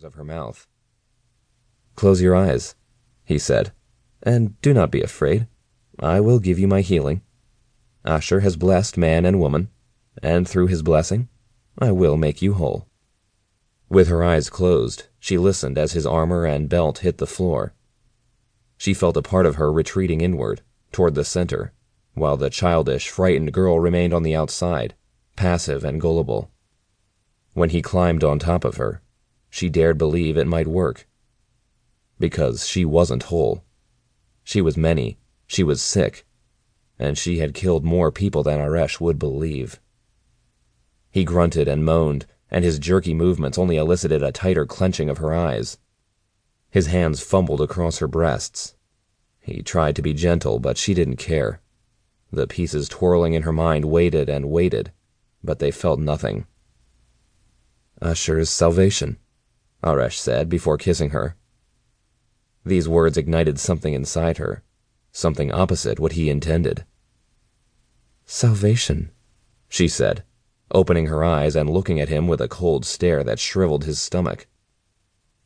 corners of her mouth. Close your eyes, he said, and do not be afraid. I will give you my healing. Ashhur has blessed man and woman, and through his blessing, I will make you whole. With her eyes closed, she listened as his armor and belt hit the floor. She felt a part of her retreating inward, toward the center, while the childish, frightened girl remained on the outside, passive and gullible. When he climbed on top of her, she dared believe it might work. Because she wasn't whole. She was many, she was sick, and she had killed more people than Aresh would believe. He grunted and moaned, and his jerky movements only elicited a tighter clenching of her eyes. His hands fumbled across her breasts. He tried to be gentle, but she didn't care. The pieces twirling in her mind waited and waited, but they felt nothing. Ashhur's salvation, Aresh said before kissing her. These words ignited something inside her, something opposite what he intended. Salvation, she said, opening her eyes and looking at him with a cold stare that shriveled his stomach.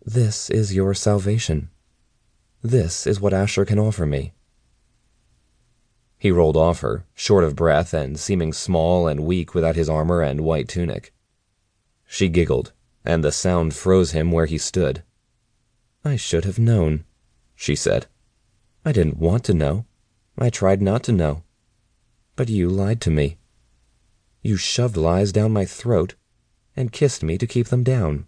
This is your salvation. This is what Ashhur can offer me. He rolled off her, short of breath and seeming small and weak without his armor and white tunic. She giggled, and the sound froze him where he stood. I should have known, she said. I didn't want to know. I tried not to know. But you lied to me. You shoved lies down my throat and kissed me to keep them down.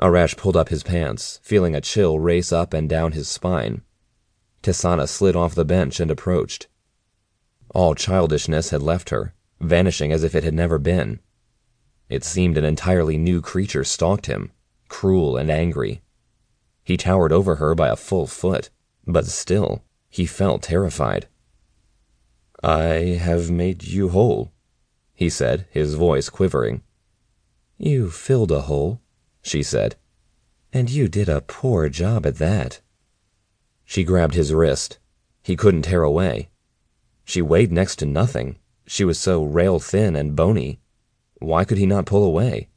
Arash pulled up his pants, feeling a chill race up and down his spine. Tessanna slid off the bench and approached. All childishness had left her, vanishing as if it had never been. It seemed an entirely new creature stalked him, cruel and angry. He towered over her by a full foot, but still, he felt terrified. I have made you whole, he said, his voice quivering. You filled a hole, she said, and you did a poor job at that. She grabbed his wrist. He couldn't tear away. She weighed next to nothing. She was so rail thin and bony. Why could he not pull away?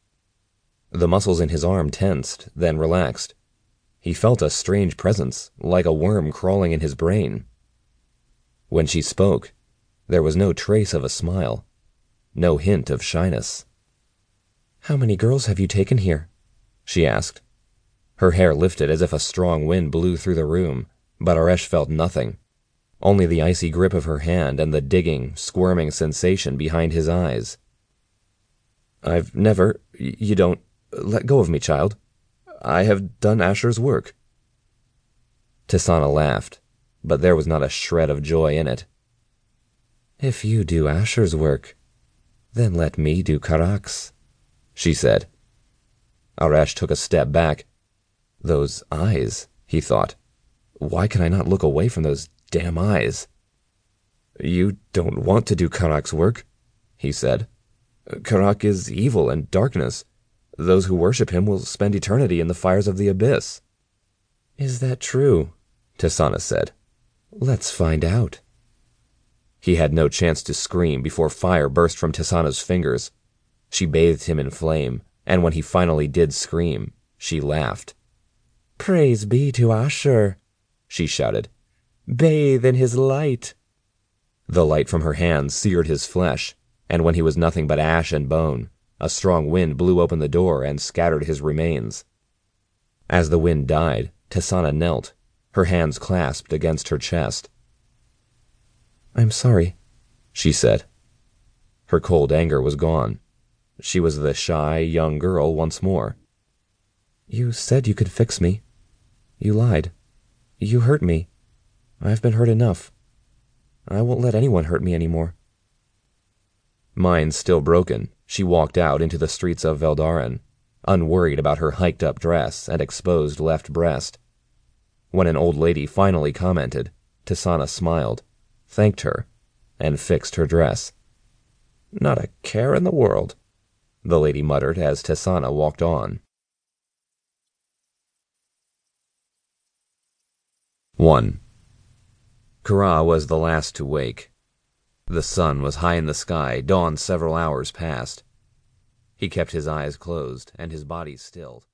The muscles in his arm tensed, then relaxed. He felt a strange presence, like a worm crawling in his brain. When she spoke, there was no trace of a smile, no hint of shyness. How many girls have you taken here? she asked. Her hair lifted as if a strong wind blew through the room, but Aresh felt nothing, only the icy grip of her hand and the digging, squirming sensation behind his eyes. I've never, you don't, uh, let go of me, child. I have done Ashhur's work. Tessanna laughed, but there was not a shred of joy in it. If you do Ashhur's work, then let me do Karak's, she said. Arash took a step back. Those eyes, he thought. Why can I not look away from those damn eyes? You don't want to do Karak's work, he said. Karak is evil and darkness. Those who worship him will spend eternity in the fires of the abyss. Is that true? Tessanna said. Let's find out. He had no chance to scream before fire burst from Tessanna's fingers. She bathed him in flame, and when he finally did scream, she laughed. Praise be to Ashhur, she shouted. Bathe in his light. The light from her hands seared his flesh, and when he was nothing but ash and bone, a strong wind blew open the door and scattered his remains. As the wind died, Tessanna knelt, her hands clasped against her chest. I'm sorry, she said. Her cold anger was gone. She was the shy, young girl once more. You said you could fix me. You lied. You hurt me. I've been hurt enough. I won't let anyone hurt me any Mind still broken, she walked out into the streets of Veldaren, unworried about her hiked up dress and exposed left breast. When an old lady finally commented, Tessanna smiled thanked her, and fixed her dress. Not a care in the world, the lady muttered as Tessanna walked on. 1. Qurrah was the last to wake. The sun was high in the sky, dawn several hours past. He kept his eyes closed and his body stilled.